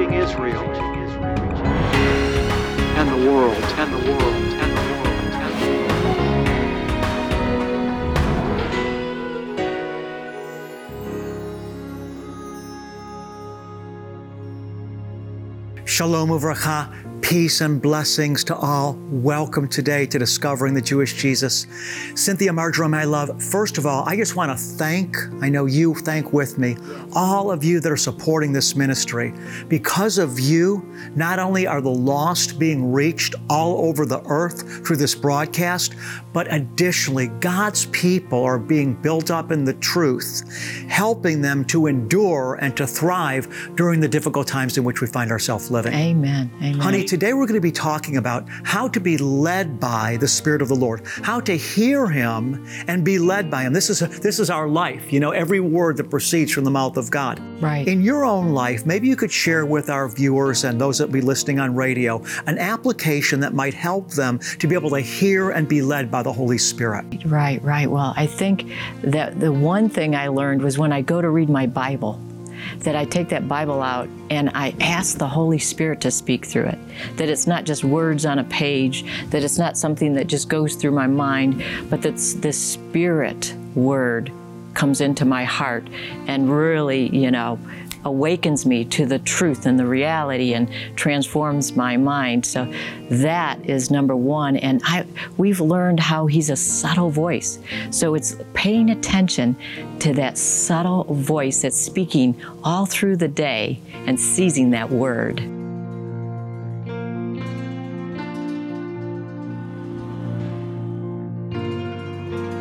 reaching Israel and the world and the world and the world. Shalom uvracha, peace and blessings to all. Welcome today to Discovering the Jewish Jesus. Cynthia Marjoram, I love. First of all, I just want to thank, I know you thank with me, all of you that are supporting this ministry. Because of you, not only are the lost being reached all over the earth through this broadcast, but additionally, God's people are being built up in the truth, helping them to endure and to thrive during the difficult times in which we find ourselves living. Amen. Amen. Honey, today we're going to be talking about how to be led by the Spirit of the Lord, how to hear Him and be led by Him. This is this is our life. You know, every word that proceeds from the mouth of God. Right. In your own life, maybe you could share with our viewers and those that be listening on radio an application that might help them to be able to hear and be led by the Holy Spirit. Right, right. Well, I think that the one thing I learned was when I go to read my Bible, that I take that Bible out and I ask the Holy Spirit to speak through it. That it's not just words on a page, that it's not something that just goes through my mind, but that the Spirit word comes into my heart and really, you know, awakens me to the truth and the reality and transforms my mind. So that is number one. And I, we've learned how he's a subtle voice. So it's paying attention to that subtle voice that's speaking all through the day and seizing that word.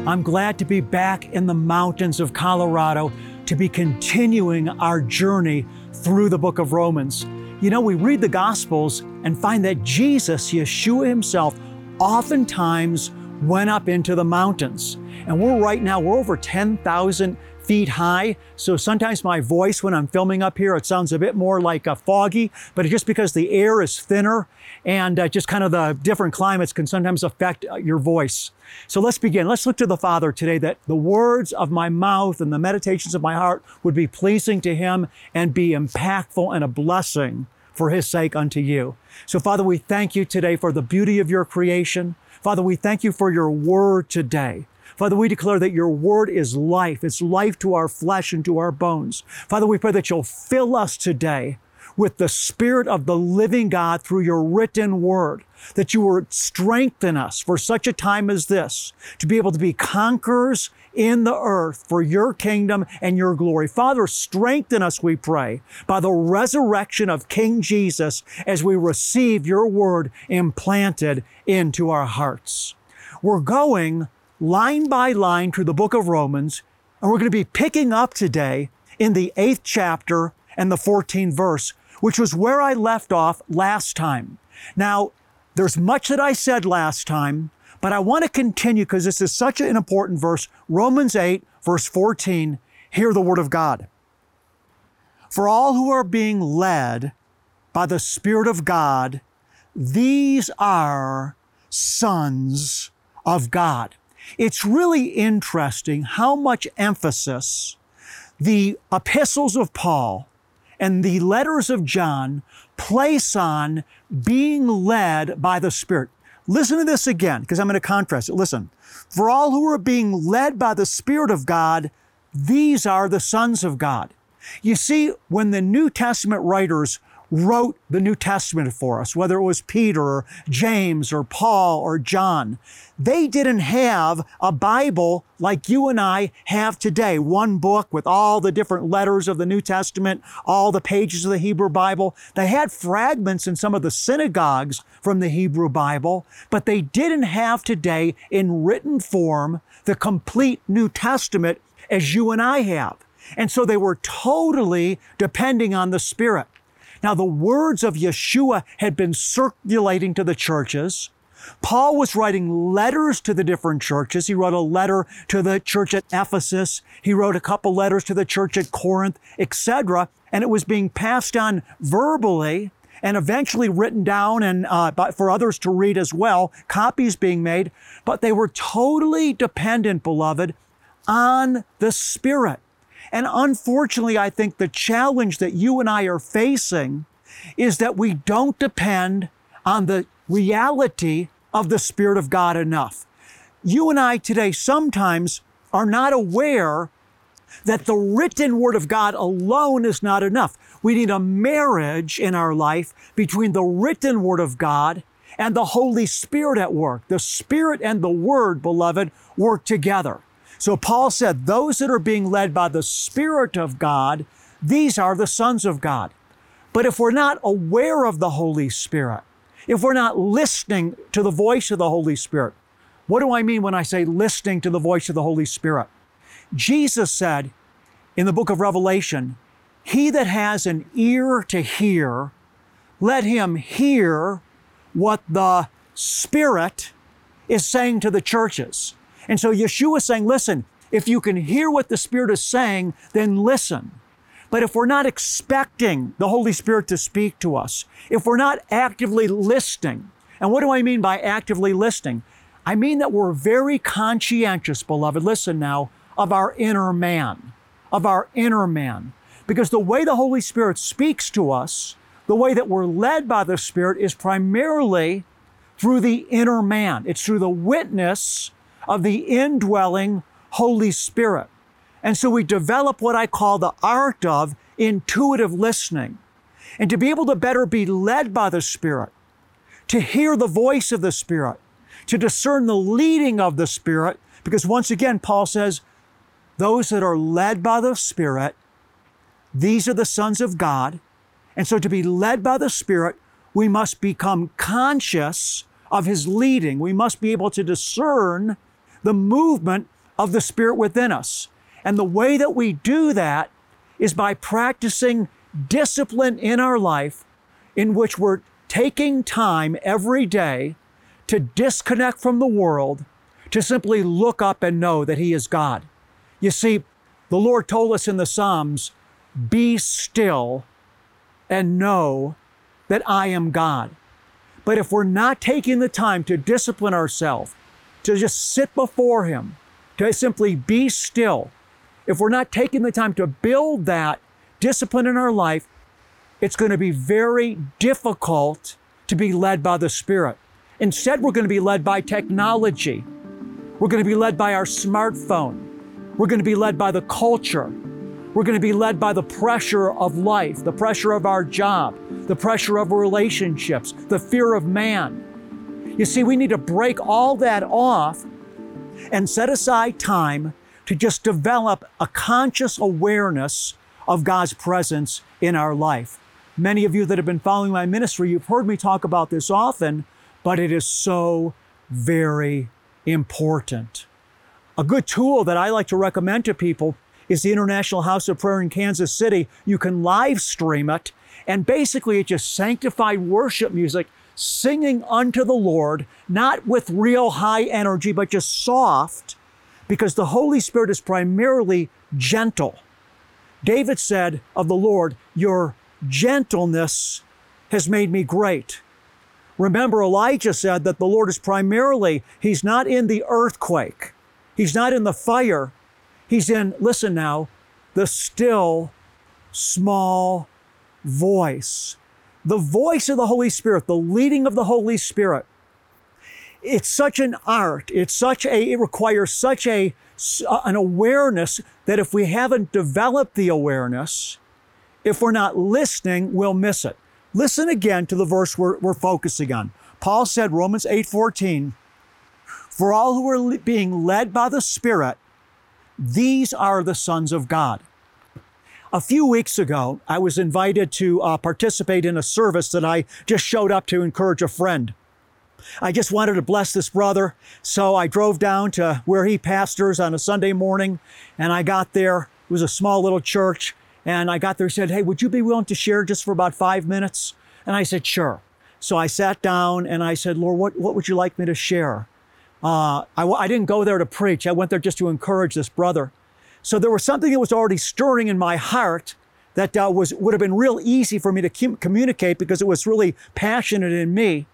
I'm glad to be back in the mountains of Colorado to be continuing our journey through the book of Romans. You know, we read the Gospels and find that Jesus, Yeshua himself, oftentimes went up into the mountains. And we're right now, we're over 10,000 feet high. So sometimes my voice when I'm filming up here, it sounds a bit more like a foggy, but just because the air is thinner and uh, just kind of the different climates can sometimes affect uh, your voice. So let's begin. Let's look to the Father today that the words of my mouth and the meditations of my heart would be pleasing to Him and be impactful and a blessing for His sake unto you. So, Father, we thank you today for the beauty of your creation. Father, we thank you for your word today. Father, we declare that your word is life. It's life to our flesh and to our bones. Father, we pray that you'll fill us today with the Spirit of the living God through your written word, that you will strengthen us for such a time as this to be able to be conquerors in the earth for your kingdom and your glory. Father, strengthen us, we pray, by the resurrection of King Jesus as we receive your word implanted into our hearts. We're going line by line through the book of Romans, and we're going to be picking up today in the eighth chapter and the 14th verse, which was where I left off last time. Now, there's much that I said last time, but I want to continue because this is such an important verse. Romans 8, verse 14. Hear the word of God. For all who are being led by the Spirit of God, these are sons of God. It's really interesting how much emphasis the epistles of Paul and the letters of John place on being led by the Spirit. Listen to this again, because I'm going to contrast it. Listen. For all who are being led by the Spirit of God, these are the sons of God. You see, when the New Testament writers wrote the New Testament for us, whether it was Peter or James or Paul or John. They didn't have a Bible like you and I have today, one book with all the different letters of the New Testament, all the pages of the Hebrew Bible. They had fragments in some of the synagogues from the Hebrew Bible, but they didn't have today in written form the complete New Testament as you and I have. And so they were totally depending on the Spirit. Now, the words of Yeshua had been circulating to the churches. Paul was writing letters to the different churches. He wrote a letter to the church at Ephesus. He wrote a couple letters to the church at Corinth, etc. And it was being passed on verbally and eventually written down and uh, for others to read as well, copies being made. But they were totally dependent, beloved, on the Spirit. And unfortunately, I think the challenge that you and I are facing is that we don't depend on the reality of the Spirit of God enough. You and I today sometimes are not aware that the written Word of God alone is not enough. We need a marriage in our life between the written Word of God and the Holy Spirit at work. The Spirit and the Word, beloved, work together. So Paul said, those that are being led by the Spirit of God, these are the sons of God. But if we're not aware of the Holy Spirit, if we're not listening to the voice of the Holy Spirit, what do I mean when I say listening to the voice of the Holy Spirit? Jesus said in the book of Revelation, He that has an ear to hear, let him hear what the Spirit is saying to the churches. And so Yeshua is saying, listen, if you can hear what the Spirit is saying, then listen. But if we're not expecting the Holy Spirit to speak to us, if we're not actively listening, and what do I mean by actively listening? I mean that we're very conscientious, beloved, listen now, of our inner man, of our inner man. Because the way the Holy Spirit speaks to us, the way that we're led by the Spirit is primarily through the inner man. It's through the witness of the indwelling Holy Spirit. And so we develop what I call the art of intuitive listening. And to be able to better be led by the Spirit, to hear the voice of the Spirit, to discern the leading of the Spirit, because once again, Paul says, those that are led by the Spirit, these are the sons of God. And so to be led by the Spirit, we must become conscious of His leading. We must be able to discern the movement of the Spirit within us. And the way that we do that is by practicing discipline in our life in which we're taking time every day to disconnect from the world, to simply look up and know that He is God. You see, the Lord told us in the Psalms, Be still and know that I am God. But if we're not taking the time to discipline ourselves, to just sit before Him, to simply be still, if we're not taking the time to build that discipline in our life, it's going to be very difficult to be led by the Spirit. Instead, we're going to be led by technology. We're going to be led by our smartphone. We're going to be led by the culture. We're going to be led by the pressure of life, the pressure of our job, the pressure of relationships, the fear of man. You see, we need to break all that off and set aside time to just develop a conscious awareness of God's presence in our life. Many of you that have been following my ministry, you've heard me talk about this often, but it is so very important. A good tool that I like to recommend to people is the International House of Prayer in Kansas City. You can live stream it, and basically it's just sanctified worship music, singing unto the Lord, not with real high energy, but just soft, because the Holy Spirit is primarily gentle. David said of the Lord, Your gentleness has made me great. Remember, Elijah said that the Lord is primarily, He's not in the earthquake. He's not in the fire. He's in, listen now, the still, small voice. The voice of the Holy Spirit, the leading of the Holy Spirit. It's such an art. It's such a, it requires such a, an awareness that if we haven't developed the awareness, if we're not listening, we'll miss it. Listen again to the verse we're, we're focusing on. Paul said, Romans 8 14, for all who are being led by the Spirit, these are the sons of God. A few weeks ago, I was invited to uh, participate in a service that I just showed up to encourage a friend. I just wanted to bless this brother, so I drove down to where he pastors on a Sunday morning, and I got there. It was a small little church, and I got there and said, Hey, would you be willing to share just for about five minutes? And I said, Sure. So I sat down and I said, Lord, what, what would you like me to share? Uh, I, I didn't go there to preach. I went there just to encourage this brother. So there was something that was already stirring in my heart that uh, was would have been real easy for me to com- communicate because it was really passionate in me.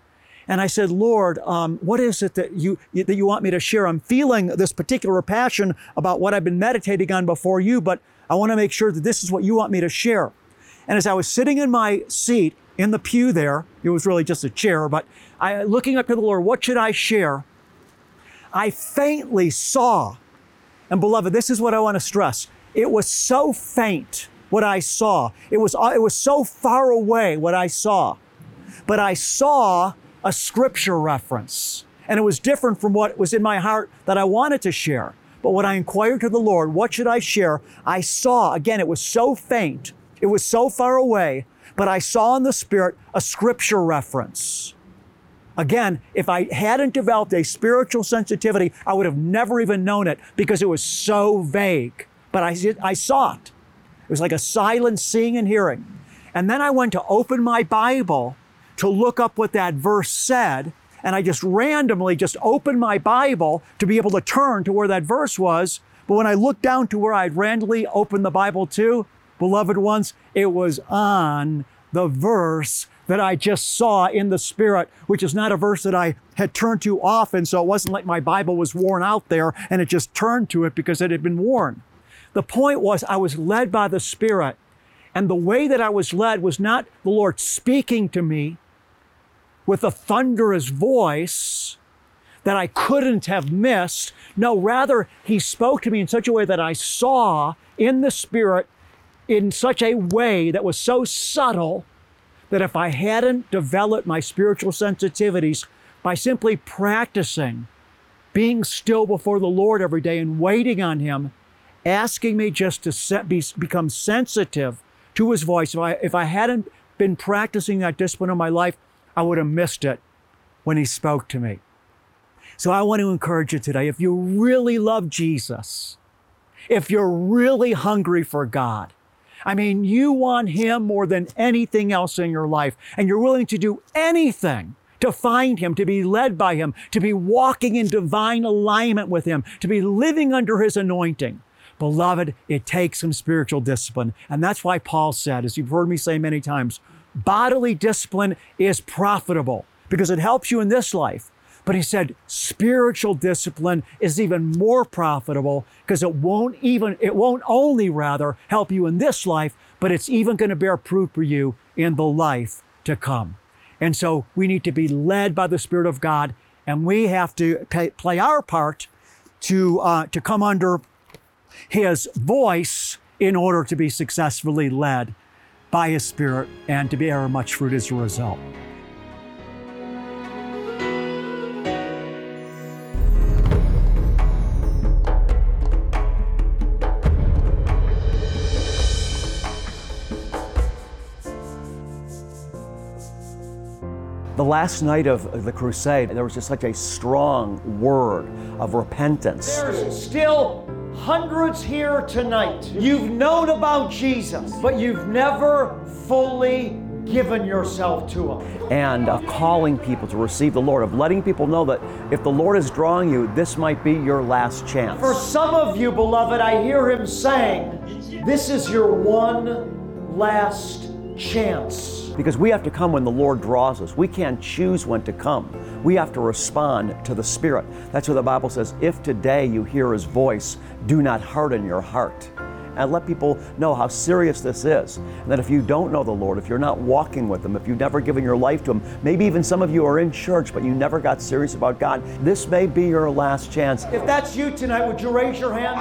And I said, Lord, um, what is it that you that you want me to share? I'm feeling this particular passion about what I've been meditating on before you, but I want to make sure that this is what you want me to share. And as I was sitting in my seat, in the pew there. It was really just a chair, but I, looking up to the Lord, what should I share? I faintly saw, and beloved, this is what I want to stress. It was so faint what I saw. It was, uh, it was so far away what I saw. But I saw a scripture reference, and it was different from what was in my heart that I wanted to share. But when I inquired to the Lord, what should I share? I saw, again, it was so faint, it was so far away, but I saw in the Spirit a scripture reference. Again, if I hadn't developed a spiritual sensitivity, I would have never even known it because it was so vague. But I, I saw it. It was like a silent seeing and hearing. And then I went to open my Bible to look up what that verse said. And I just randomly just opened my Bible to be able to turn to where that verse was. But when I looked down to where I'd randomly opened the Bible to, beloved ones, it was on the verse that I just saw in the Spirit, which is not a verse that I had turned to often. So it wasn't like my Bible was worn out there and it just turned to it because it had been worn. The point was, I was led by the Spirit. And the way that I was led was not the Lord speaking to me with a thunderous voice that I couldn't have missed. No, rather, He spoke to me in such a way that I saw in the Spirit in such a way that was so subtle that if I hadn't developed my spiritual sensitivities by simply practicing being still before the Lord every day and waiting on Him, asking me just to set, be, become sensitive to His voice, if I, if I hadn't been practicing that discipline in my life, I would have missed it when He spoke to me. So I want to encourage you today if you really love Jesus, if you're really hungry for God, I mean, you want Him more than anything else in your life, and you're willing to do anything to find Him, to be led by Him, to be walking in divine alignment with Him, to be living under His anointing. Beloved, it takes some spiritual discipline. And that's why Paul said, as you've heard me say many times, bodily discipline is profitable because it helps you in this life. But he said spiritual discipline is even more profitable because it won't even, it won't only rather help you in this life, but it's even going to bear fruit for you in the life to come. And so we need to be led by the Spirit of God and we have to pay, play our part to, uh, to come under His voice in order to be successfully led by His Spirit and to bear much fruit as a result. The last night of the crusade, there was just such a strong word of repentance. There's still hundreds here tonight. You've known about Jesus, but you've never fully given yourself to Him. And of calling people to receive the Lord, of letting people know that if the Lord is drawing you, this might be your last chance. For some of you, beloved, I hear Him saying, This is your one last chance. Because we have to come when the Lord draws us. We can't choose when to come. We have to respond to the Spirit. That's what the Bible says. If today you hear His voice, do not harden your heart. And let people know how serious this is. And that if you don't know the Lord, if you're not walking with Him, if you've never given your life to Him, maybe even some of you are in church, but you never got serious about God, this may be your last chance. If that's you tonight, would you raise your hand?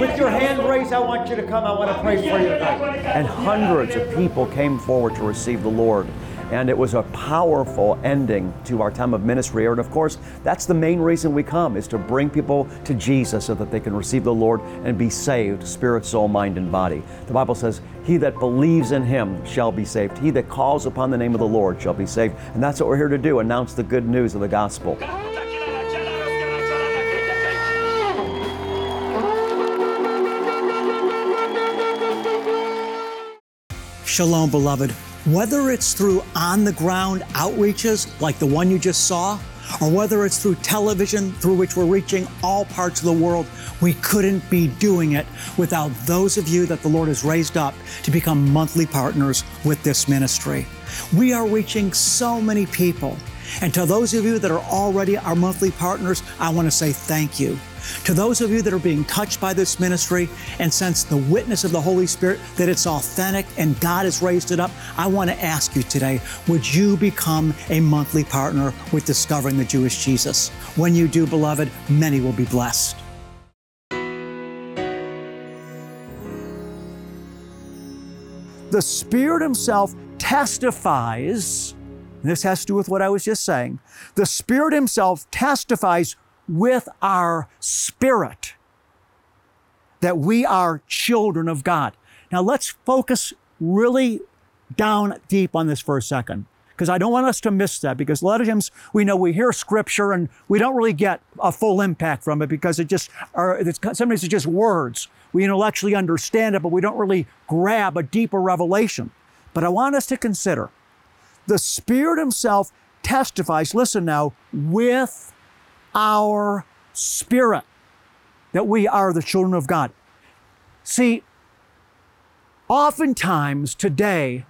With your hand raised, I want you to come. I want to pray for you. And hundreds of people came forward to receive the Lord. And it was a powerful ending to our time of ministry. And of course, that's the main reason we come is to bring people to Jesus so that they can receive the Lord and be saved, spirit, soul, mind, and body. The Bible says, He that believes in him shall be saved. He that calls upon the name of the Lord shall be saved. And that's what we're here to do, announce the good news of the gospel. Shalom, beloved. Whether it's through on the ground outreaches like the one you just saw, or whether it's through television through which we're reaching all parts of the world, we couldn't be doing it without those of you that the Lord has raised up to become monthly partners with this ministry. We are reaching so many people. And to those of you that are already our monthly partners, I want to say thank you. To those of you that are being touched by this ministry and sense the witness of the Holy Spirit that it's authentic and God has raised it up, I want to ask you today would you become a monthly partner with Discovering the Jewish Jesus? When you do, beloved, many will be blessed. The Spirit Himself testifies, this has to do with what I was just saying. The Spirit Himself testifies with our spirit that we are children of God. Now let's focus really down deep on this for a second because I don't want us to miss that because a lot of times we know we hear scripture and we don't really get a full impact from it because it just are it's, sometimes it's just words. We intellectually understand it, but we don't really grab a deeper revelation. But I want us to consider the Spirit Himself testifies, listen now, with our spirit that we are the children of God. See, oftentimes today,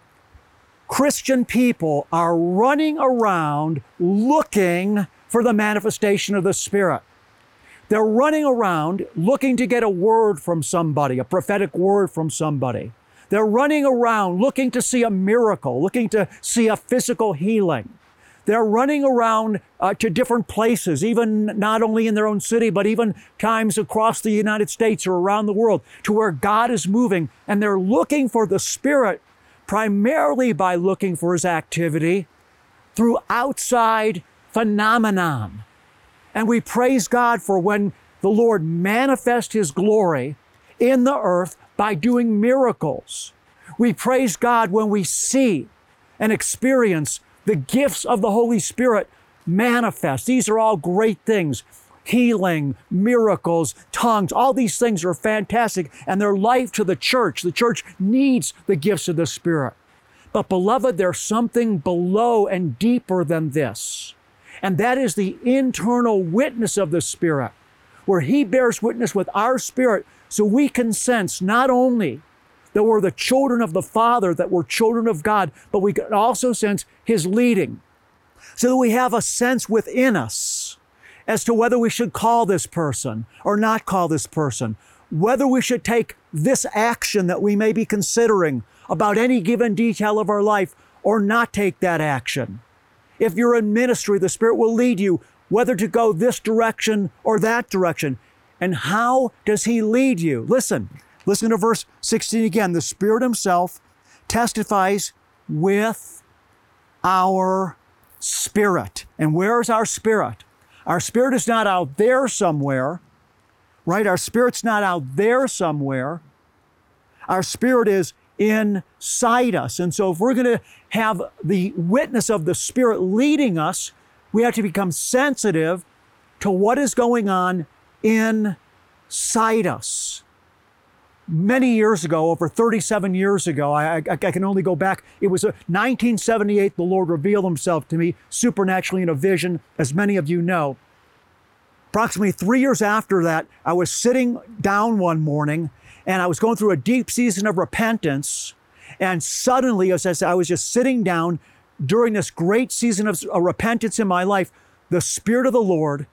Christian people are running around looking for the manifestation of the Spirit. They're running around looking to get a word from somebody, a prophetic word from somebody. They're running around looking to see a miracle, looking to see a physical healing. They're running around uh, to different places, even not only in their own city, but even times across the United States or around the world to where God is moving. And they're looking for the Spirit primarily by looking for His activity through outside phenomenon. And we praise God for when the Lord manifests His glory in the earth by doing miracles. We praise God when we see and experience the gifts of the Holy Spirit manifest. These are all great things. Healing, miracles, tongues, all these things are fantastic and they're life to the church. The church needs the gifts of the Spirit. But, beloved, there's something below and deeper than this. And that is the internal witness of the Spirit, where He bears witness with our spirit so we can sense not only that we're the children of the Father, that we're children of God, but we can also sense His leading. So that we have a sense within us as to whether we should call this person or not call this person, whether we should take this action that we may be considering about any given detail of our life or not take that action. If you're in ministry, the Spirit will lead you whether to go this direction or that direction. And how does He lead you? Listen, Listen to verse 16 again. The Spirit Himself testifies with our spirit. And where is our spirit? Our spirit is not out there somewhere, right? Our spirit's not out there somewhere. Our spirit is inside us. And so, if we're going to have the witness of the Spirit leading us, we have to become sensitive to what is going on inside us many years ago, over 37 years ago, I, I, I, can only go back. It was uh, 1978, the Lord revealed himself to me supernaturally in a vision, as many of you know. Approximately three years after that, I was sitting down one morning and I was going through a deep season of repentance. And suddenly, as I was just sitting down during this great season of repentance in my life, the Spirit of the Lord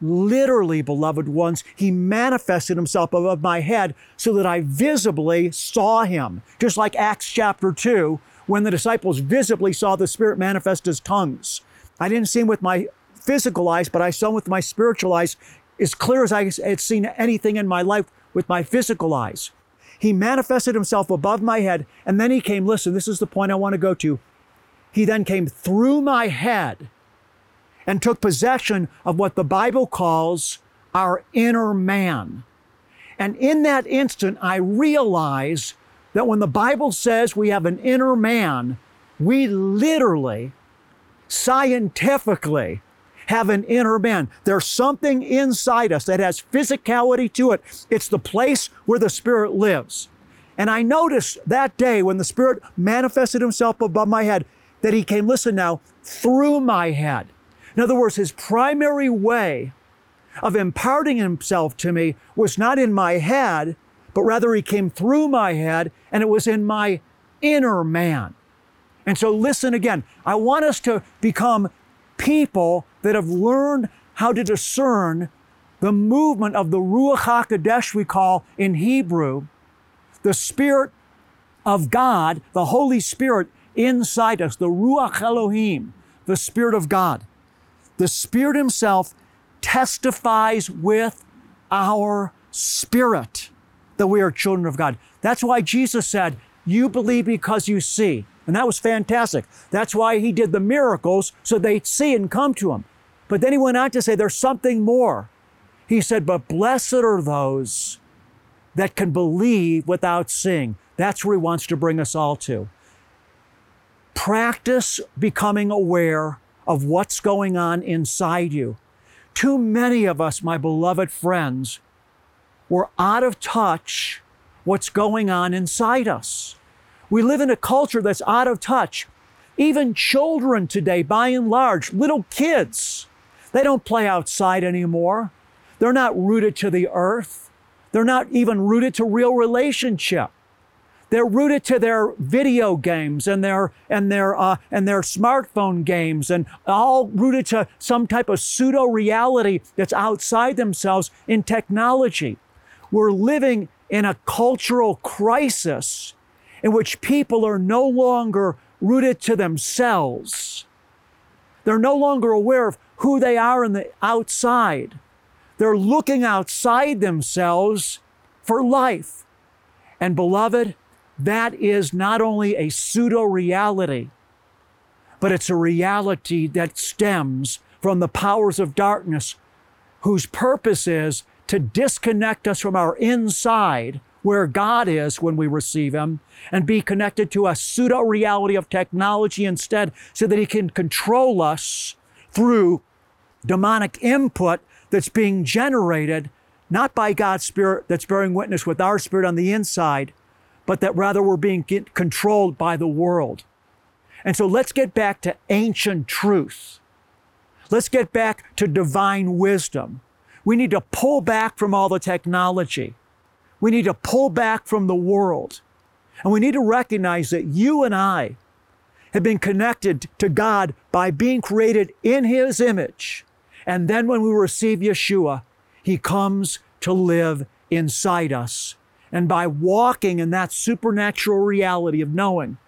literally, beloved ones, he manifested himself above my head so that I visibly saw him. Just like Acts chapter 2, when the disciples visibly saw the Spirit manifest as tongues. I didn't see him with my physical eyes, but I saw him with my spiritual eyes as clear as I had seen anything in my life with my physical eyes. He manifested himself above my head, and then he came, listen, this is the point I want to go to. He then came through my head and took possession of what the Bible calls our inner man. And in that instant, I realize that when the Bible says we have an inner man, we literally, scientifically, have an inner man. There's something inside us that has physicality to it. It's the place where the Spirit lives. And I noticed that day when the Spirit manifested Himself above my head that He came, listen now, through my head. In other words, his primary way of imparting himself to me was not in my head, but rather he came through my head and it was in my inner man. And so listen again. I want us to become people that have learned how to discern the movement of the Ruach HaKodesh we call in Hebrew, the Spirit of God, the Holy Spirit inside us, the Ruach Elohim, the Spirit of God. The Spirit Himself testifies with our spirit that we are children of God. That's why Jesus said, You believe because you see. And that was fantastic. That's why He did the miracles so they'd see and come to Him. But then He went on to say, There's something more. He said, But blessed are those that can believe without seeing. That's where He wants to bring us all to. Practice becoming aware of what's going on inside you. Too many of us, my beloved friends, were out of touch what's going on inside us. We live in a culture that's out of touch. Even children today, by and large, little kids, they don't play outside anymore. They're not rooted to the earth. They're not even rooted to real relationship. They're rooted to their video games and their and their uh, and their smartphone games, and all rooted to some type of pseudo reality that's outside themselves in technology. We're living in a cultural crisis in which people are no longer rooted to themselves. They're no longer aware of who they are in the outside. They're looking outside themselves for life. And beloved, that is not only a pseudo reality, but it's a reality that stems from the powers of darkness, whose purpose is to disconnect us from our inside, where God is when we receive Him, and be connected to a pseudo reality of technology instead, so that He can control us through demonic input that's being generated not by God's Spirit that's bearing witness with our spirit on the inside, but that rather we're being controlled by the world. And so let's get back to ancient truth. Let's get back to divine wisdom. We need to pull back from all the technology. We need to pull back from the world. And we need to recognize that you and I have been connected to God by being created in His image. And then when we receive Yeshua, He comes to live inside us and by walking in that supernatural reality of knowing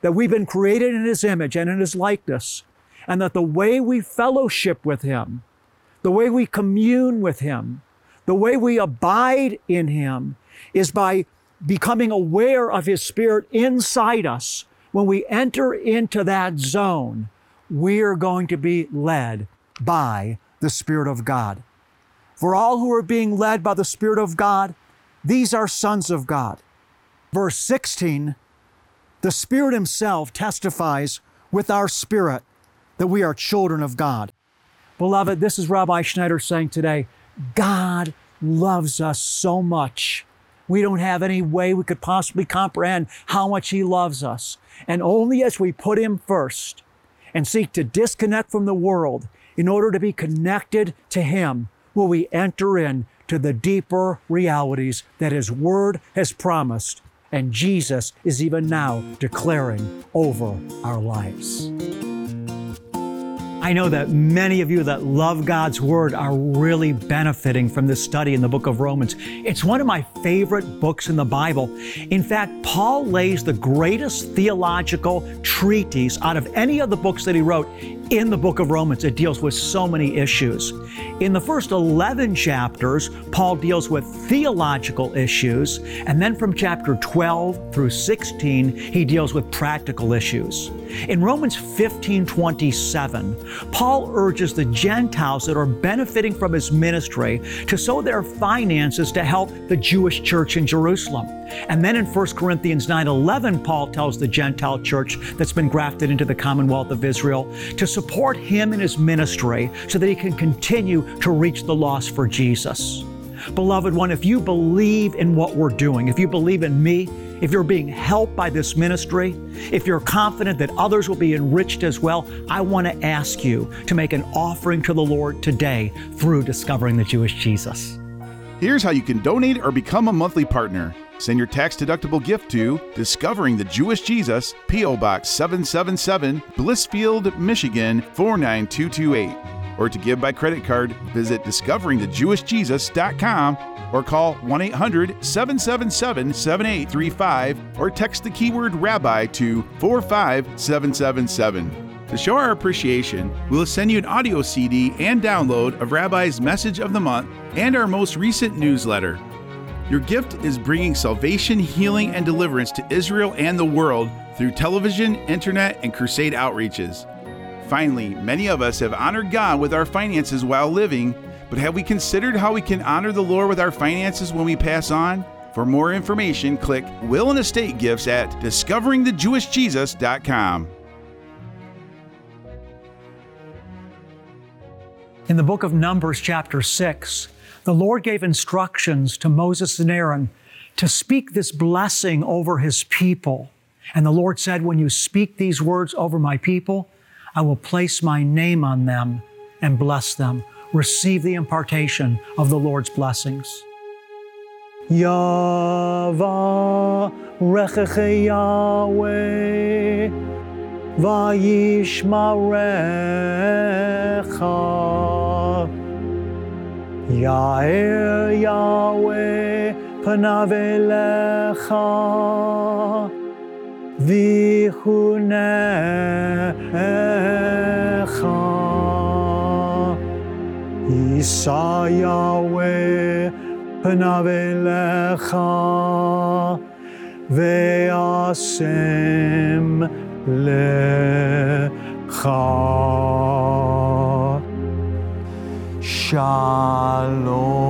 that we've been created in His image and in His likeness, and that the way we fellowship with Him, the way we commune with Him, the way we abide in Him is by becoming aware of His Spirit inside us. When we enter into that zone, we're going to be led by the Spirit of God. For all who are being led by the Spirit of God, these are sons of God. Verse 16 the Spirit Himself testifies with our spirit that we are children of God. Beloved, this is Rabbi Schneider saying today God loves us so much. We don't have any way we could possibly comprehend how much He loves us. And only as we put Him first and seek to disconnect from the world in order to be connected to Him will we enter in to the deeper realities that His Word has promised, and Jesus is even now declaring over our lives. I know that many of you that love God's Word are really benefiting from this study in the book of Romans. It's one of my favorite books in the Bible. In fact, Paul lays the greatest theological treatise out of any of the books that he wrote in the book of Romans. It deals with so many issues. In the first 11 chapters, Paul deals with theological issues, and then from chapter 12 through 16, he deals with practical issues. In Romans 15 27, Paul urges the Gentiles that are benefiting from his ministry to sow their finances to help the Jewish church in Jerusalem. And then in 1 Corinthians 9 11, Paul tells the Gentile church that's been grafted into the commonwealth of Israel to support him in his ministry so that he can continue to reach the lost for Jesus. Beloved one, if you believe in what we're doing, if you believe in me, if you're being helped by this ministry, if you're confident that others will be enriched as well, I want to ask you to make an offering to the Lord today through discovering the Jewish Jesus. Here's how you can donate or become a monthly partner. Send your tax deductible gift to Discovering the Jewish Jesus, P.O. Box 777, Blissfield, Michigan 49228. Or to give by credit card, visit discoveringthejewishjesus.com or call 1 800 777 7835 or text the keyword rabbi to 45777. To show our appreciation, we'll send you an audio CD and download of Rabbi's Message of the Month and our most recent newsletter. Your gift is bringing salvation, healing, and deliverance to Israel and the world through television, internet, and crusade outreaches. Finally, many of us have honored God with our finances while living, but have we considered how we can honor the Lord with our finances when we pass on? For more information, click Will and Estate Gifts at discoveringthejewishjesus.com. In the book of Numbers, chapter 6, the Lord gave instructions to Moses and Aaron to speak this blessing over his people. And the Lord said, When you speak these words over my people, I will place my name on them and bless them. Receive the impartation of the Lord's blessings. Yavarecheche Yahweh vayishmarecha Yair Yahweh panav ויחונך. יישא יהוה פניו אליך והשם לך. שלום.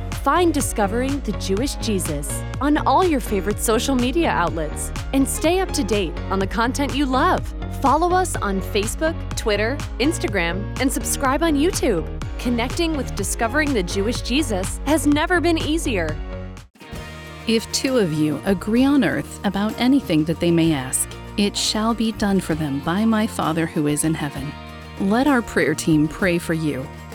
Find Discovering the Jewish Jesus on all your favorite social media outlets and stay up to date on the content you love. Follow us on Facebook, Twitter, Instagram, and subscribe on YouTube. Connecting with Discovering the Jewish Jesus has never been easier. If two of you agree on earth about anything that they may ask, it shall be done for them by my Father who is in heaven. Let our prayer team pray for you.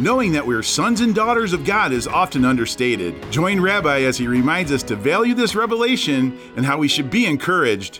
Knowing that we're sons and daughters of God is often understated. Join Rabbi as he reminds us to value this revelation and how we should be encouraged.